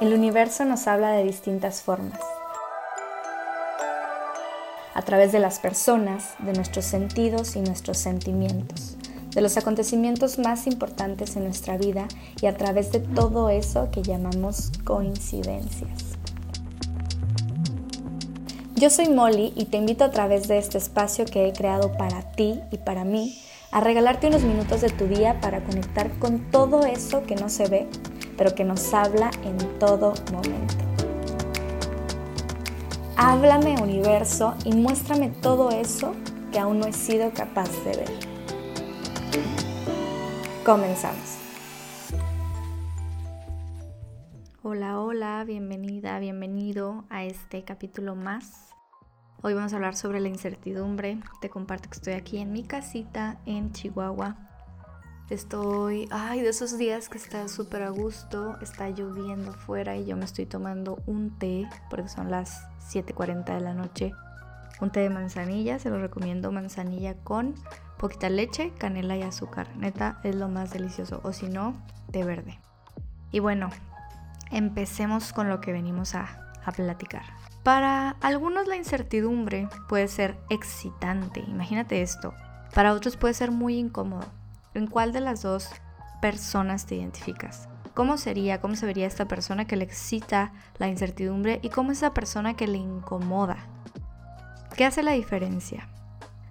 El universo nos habla de distintas formas. A través de las personas, de nuestros sentidos y nuestros sentimientos, de los acontecimientos más importantes en nuestra vida y a través de todo eso que llamamos coincidencias. Yo soy Molly y te invito a través de este espacio que he creado para ti y para mí a regalarte unos minutos de tu día para conectar con todo eso que no se ve pero que nos habla en todo momento. Háblame universo y muéstrame todo eso que aún no he sido capaz de ver. Comenzamos. Hola, hola, bienvenida, bienvenido a este capítulo más. Hoy vamos a hablar sobre la incertidumbre. Te comparto que estoy aquí en mi casita en Chihuahua, Estoy, ay, de esos días que está súper a gusto, está lloviendo fuera y yo me estoy tomando un té, porque son las 7.40 de la noche. Un té de manzanilla, se lo recomiendo, manzanilla con poquita leche, canela y azúcar. Neta, es lo más delicioso. O si no, té verde. Y bueno, empecemos con lo que venimos a, a platicar. Para algunos la incertidumbre puede ser excitante, imagínate esto. Para otros puede ser muy incómodo. ¿En cuál de las dos personas te identificas? ¿Cómo sería, cómo se vería esta persona que le excita la incertidumbre y cómo es esa persona que le incomoda? ¿Qué hace la diferencia?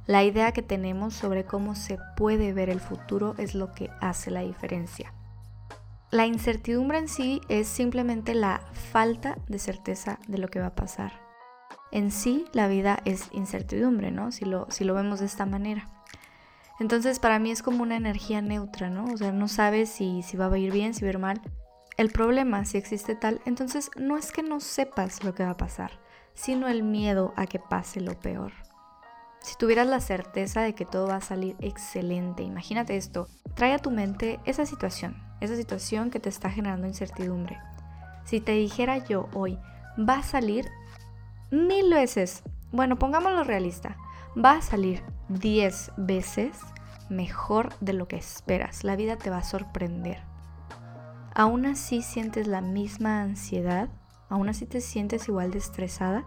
La idea que tenemos sobre cómo se puede ver el futuro es lo que hace la diferencia. La incertidumbre en sí es simplemente la falta de certeza de lo que va a pasar. En sí, la vida es incertidumbre, ¿no? Si lo, si lo vemos de esta manera. Entonces para mí es como una energía neutra, ¿no? O sea, no sabes si, si va a ir bien, si va a ir mal. El problema, si existe tal, entonces no es que no sepas lo que va a pasar, sino el miedo a que pase lo peor. Si tuvieras la certeza de que todo va a salir excelente, imagínate esto, trae a tu mente esa situación, esa situación que te está generando incertidumbre. Si te dijera yo hoy, va a salir mil veces, bueno, pongámoslo realista, va a salir 10 veces mejor de lo que esperas. La vida te va a sorprender. ¿Aún así sientes la misma ansiedad? ¿Aún así te sientes igual de estresada?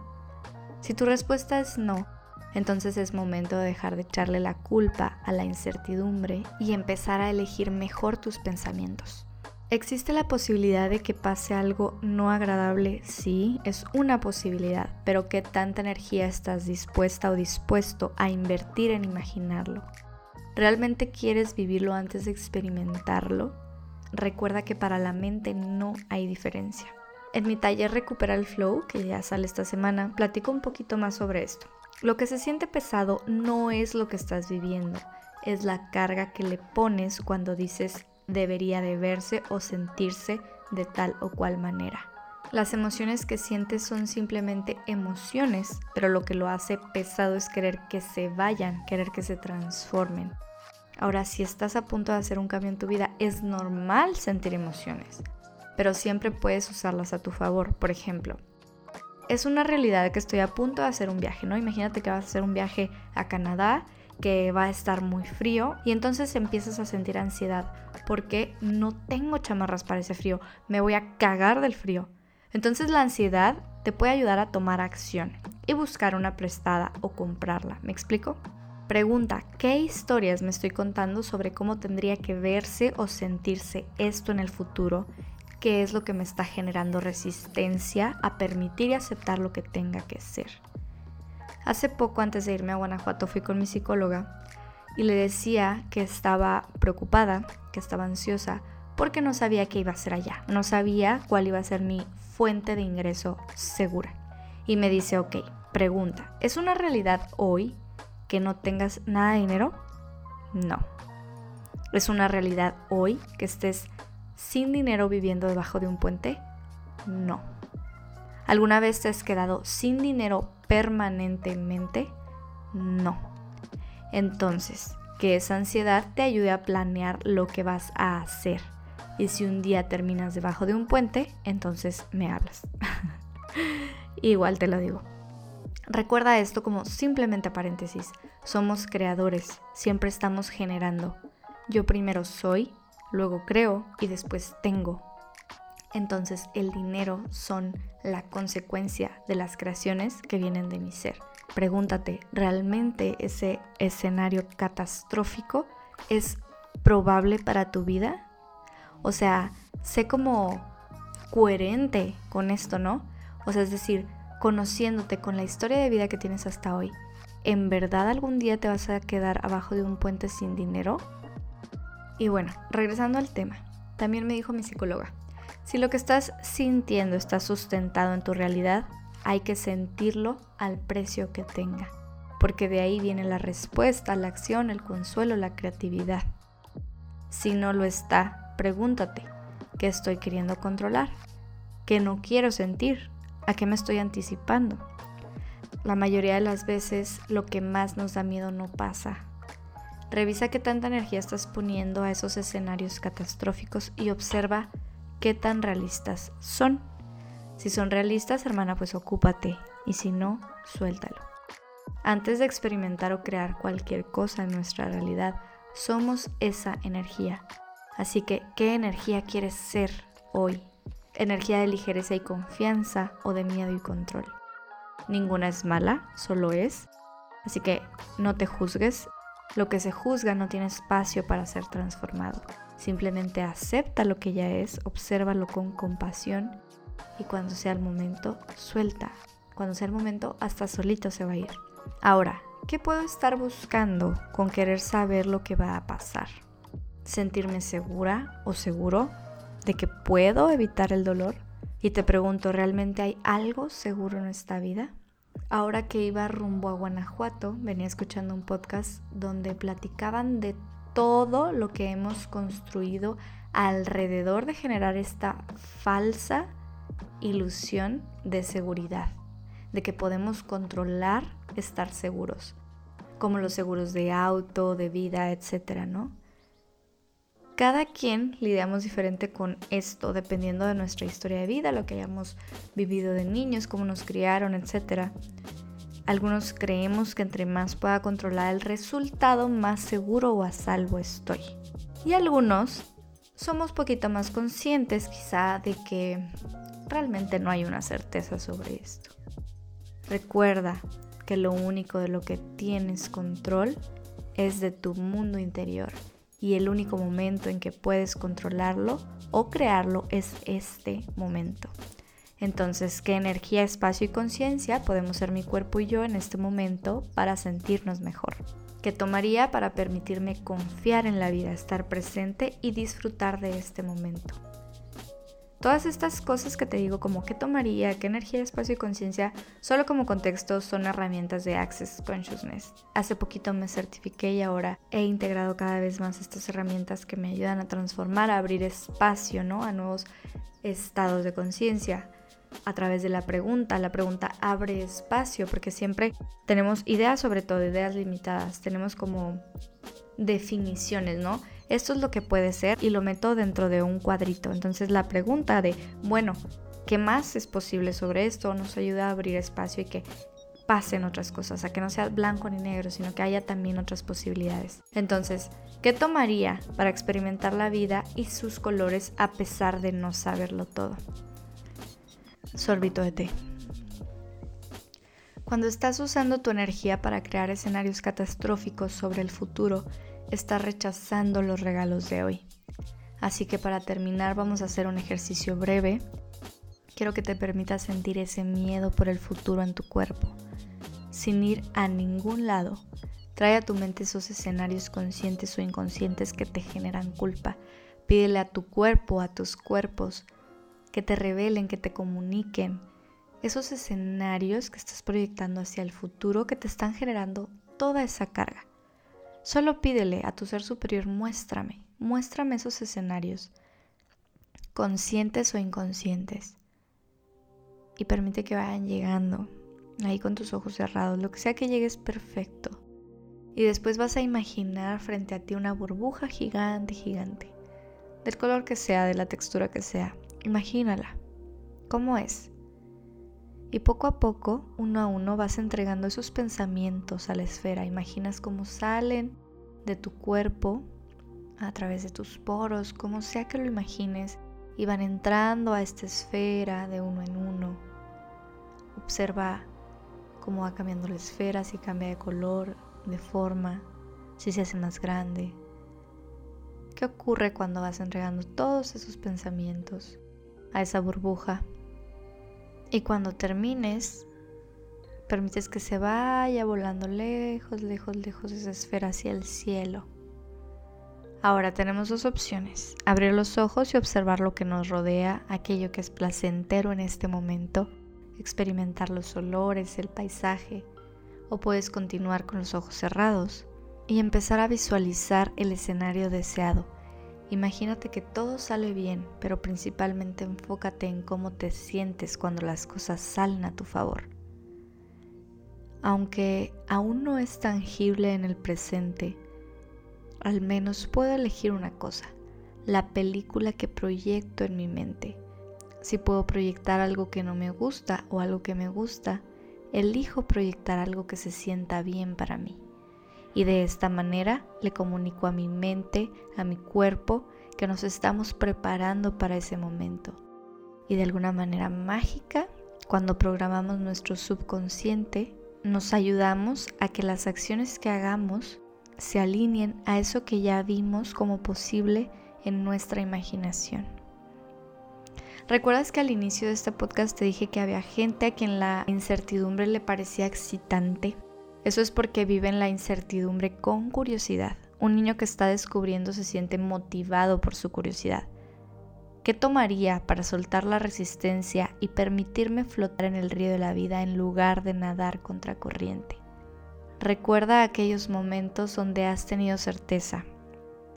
Si tu respuesta es no, entonces es momento de dejar de echarle la culpa a la incertidumbre y empezar a elegir mejor tus pensamientos. ¿Existe la posibilidad de que pase algo no agradable? Sí, es una posibilidad, pero ¿qué tanta energía estás dispuesta o dispuesto a invertir en imaginarlo? ¿Realmente quieres vivirlo antes de experimentarlo? Recuerda que para la mente no hay diferencia. En mi taller Recupera el Flow, que ya sale esta semana, platico un poquito más sobre esto. Lo que se siente pesado no es lo que estás viviendo, es la carga que le pones cuando dices debería de verse o sentirse de tal o cual manera. Las emociones que sientes son simplemente emociones, pero lo que lo hace pesado es querer que se vayan, querer que se transformen. Ahora, si estás a punto de hacer un cambio en tu vida, es normal sentir emociones, pero siempre puedes usarlas a tu favor. Por ejemplo, es una realidad que estoy a punto de hacer un viaje, ¿no? Imagínate que vas a hacer un viaje a Canadá que va a estar muy frío y entonces empiezas a sentir ansiedad porque no tengo chamarras para ese frío, me voy a cagar del frío. Entonces la ansiedad te puede ayudar a tomar acción y buscar una prestada o comprarla. ¿Me explico? Pregunta, ¿qué historias me estoy contando sobre cómo tendría que verse o sentirse esto en el futuro? ¿Qué es lo que me está generando resistencia a permitir y aceptar lo que tenga que ser? Hace poco, antes de irme a Guanajuato, fui con mi psicóloga y le decía que estaba preocupada, que estaba ansiosa, porque no sabía qué iba a hacer allá, no sabía cuál iba a ser mi fuente de ingreso segura. Y me dice, ok, pregunta, ¿es una realidad hoy que no tengas nada de dinero? No. ¿Es una realidad hoy que estés sin dinero viviendo debajo de un puente? No. ¿Alguna vez te has quedado sin dinero permanentemente? No. Entonces, que esa ansiedad te ayude a planear lo que vas a hacer. Y si un día terminas debajo de un puente, entonces me hablas. Igual te lo digo. Recuerda esto como simplemente paréntesis. Somos creadores, siempre estamos generando. Yo primero soy, luego creo y después tengo. entonces el dinero son la consecuencia de las creaciones que vienen de mi ser. Pregúntate, ¿realmente ese escenario catastrófico es probable para tu vida? O sea, sé como coherente con esto, ¿no? O sea, es decir, conociéndote con la historia de vida que tienes hasta hoy, ¿en verdad algún día te vas a quedar abajo de un puente sin dinero? Y bueno, regresando al tema, también me dijo mi psicóloga, si lo que estás sintiendo está sustentado en tu realidad, hay que sentirlo al precio que tenga, porque de ahí viene la respuesta, la acción, el consuelo, la creatividad. Si no lo está, pregúntate, ¿qué estoy queriendo controlar? ¿Qué no quiero sentir? ¿A qué me estoy anticipando? La mayoría de las veces lo que más nos da miedo no pasa, Revisa qué tanta energía estás poniendo a esos escenarios catastróficos y observa qué tan realistas son. Si son realistas, hermana, pues ocúpate y si no, suéltalo. Antes de experimentar o crear cualquier cosa en nuestra realidad, somos esa energía. Así que, ¿qué energía quieres ser hoy? ¿Energía de ligereza y confianza o de miedo y control? Ninguna es mala, solo es. Así que no te juzgues lo que se juzga no tiene espacio para ser transformado. Simplemente acepta lo que ya es, obsérvalo con compasión y cuando sea el momento, suelta. Cuando sea el momento, hasta solito se va a ir. Ahora, ¿qué puedo estar buscando con querer saber lo que va a pasar? ¿Sentirme segura o seguro de que puedo evitar el dolor? Y te pregunto, ¿realmente hay algo seguro en esta vida? Ahora que iba rumbo a Guanajuato, venía escuchando un podcast donde platicaban de todo lo que hemos construido alrededor de generar esta falsa ilusión de seguridad, de que podemos controlar estar seguros, como los seguros de auto, de vida, etcétera, ¿no? Cada quien lidiamos diferente con esto, dependiendo de nuestra historia de vida, lo que hayamos vivido de niños, cómo nos criaron, etc. Algunos creemos que entre más pueda controlar el resultado, más seguro o a salvo estoy. Y algunos somos poquito más conscientes quizá de que realmente no hay una certeza sobre esto. Recuerda que lo único de lo que tienes control es de tu mundo interior y el único momento en que puedes controlarlo o crearlo es este momento. Entonces, ¿qué energía, espacio y conciencia podemos ser mi cuerpo y yo en este momento para sentirnos mejor? ¿Qué tomaría para permitirme confiar en la vida, estar presente y disfrutar de este momento? Todas estas cosas que te digo, como qué tomaría, qué energía, espacio y conciencia, solo como contexto son herramientas de Access Consciousness. Hace poquito me certifiqué y ahora he integrado cada vez más estas herramientas que me ayudan a transformar, a abrir espacio, ¿no? A nuevos estados de conciencia a través de la pregunta. La pregunta abre espacio porque siempre tenemos ideas, sobre todo ideas limitadas, tenemos como definiciones, ¿no? Esto es lo que puede ser y lo meto dentro de un cuadrito. Entonces la pregunta de, bueno, ¿qué más es posible sobre esto? Nos ayuda a abrir espacio y que pasen otras cosas, a que no sea blanco ni negro, sino que haya también otras posibilidades. Entonces, ¿qué tomaría para experimentar la vida y sus colores a pesar de no saberlo todo? Sorbito de té. Cuando estás usando tu energía para crear escenarios catastróficos sobre el futuro, está rechazando los regalos de hoy. Así que para terminar vamos a hacer un ejercicio breve. Quiero que te permita sentir ese miedo por el futuro en tu cuerpo, sin ir a ningún lado. Trae a tu mente esos escenarios conscientes o inconscientes que te generan culpa. Pídele a tu cuerpo, a tus cuerpos, que te revelen, que te comuniquen. Esos escenarios que estás proyectando hacia el futuro que te están generando toda esa carga. Solo pídele a tu ser superior, muéstrame, muéstrame esos escenarios, conscientes o inconscientes. Y permite que vayan llegando, ahí con tus ojos cerrados, lo que sea que llegues perfecto. Y después vas a imaginar frente a ti una burbuja gigante, gigante, del color que sea, de la textura que sea. Imagínala. ¿Cómo es? Y poco a poco, uno a uno, vas entregando esos pensamientos a la esfera. Imaginas cómo salen de tu cuerpo a través de tus poros, como sea que lo imagines. y van entrando a esta esfera de uno en uno. Observa cómo va cambiando la esfera, si cambia de color, de forma, si se hace más grande. ¿Qué ocurre cuando vas entregando todos esos pensamientos a esa burbuja? Y cuando termines, permites que se vaya volando lejos, lejos, lejos esa esfera hacia el cielo. Ahora tenemos dos opciones, abrir los ojos y observar lo que nos rodea, aquello que es placentero en este momento, experimentar los olores, el paisaje, o puedes continuar con los ojos cerrados y empezar a visualizar el escenario deseado. Imagínate que todo sale bien, pero principalmente enfócate en cómo te sientes cuando las cosas salen a tu favor. Aunque aún no es tangible en el presente, al menos puedo elegir una cosa, la película que proyecto en mi mente. Si puedo proyectar algo que no me gusta o algo que me gusta, elijo proyectar algo que se sienta bien para mí. Y de esta manera le comunico a mi mente, a mi cuerpo, que nos estamos preparando para ese momento. Y de alguna manera mágica, cuando programamos nuestro subconsciente, nos ayudamos a que las acciones que hagamos se alineen a eso que ya vimos como posible en nuestra imaginación. ¿Recuerdas que al inicio de este podcast te dije que había gente a quien la incertidumbre le parecía excitante? Eso es porque viven la incertidumbre con curiosidad. Un niño que está descubriendo se siente motivado por su curiosidad. ¿Qué tomaría para soltar la resistencia y permitirme flotar en el río de la vida en lugar de nadar contra corriente? Recuerda aquellos momentos donde has tenido certeza.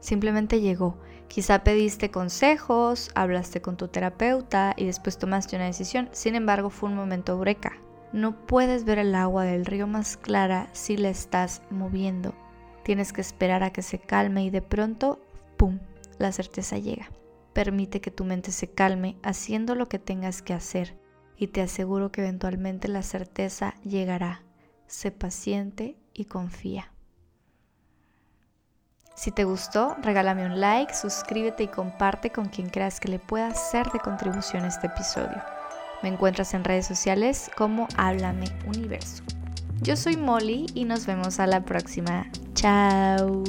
Simplemente llegó. Quizá pediste consejos, hablaste con tu terapeuta y después tomaste una decisión. Sin embargo, fue un momento eureka. No puedes ver el agua del río más clara si la estás moviendo. Tienes que esperar a que se calme y de pronto, ¡pum!, la certeza llega. Permite que tu mente se calme haciendo lo que tengas que hacer y te aseguro que eventualmente la certeza llegará sé paciente y confía. Si te gustó, regálame un like, suscríbete y comparte con quien creas que le pueda ser de contribución este episodio. Me encuentras en redes sociales como Háblame Universo. Yo soy Molly y nos vemos a la próxima. Chao.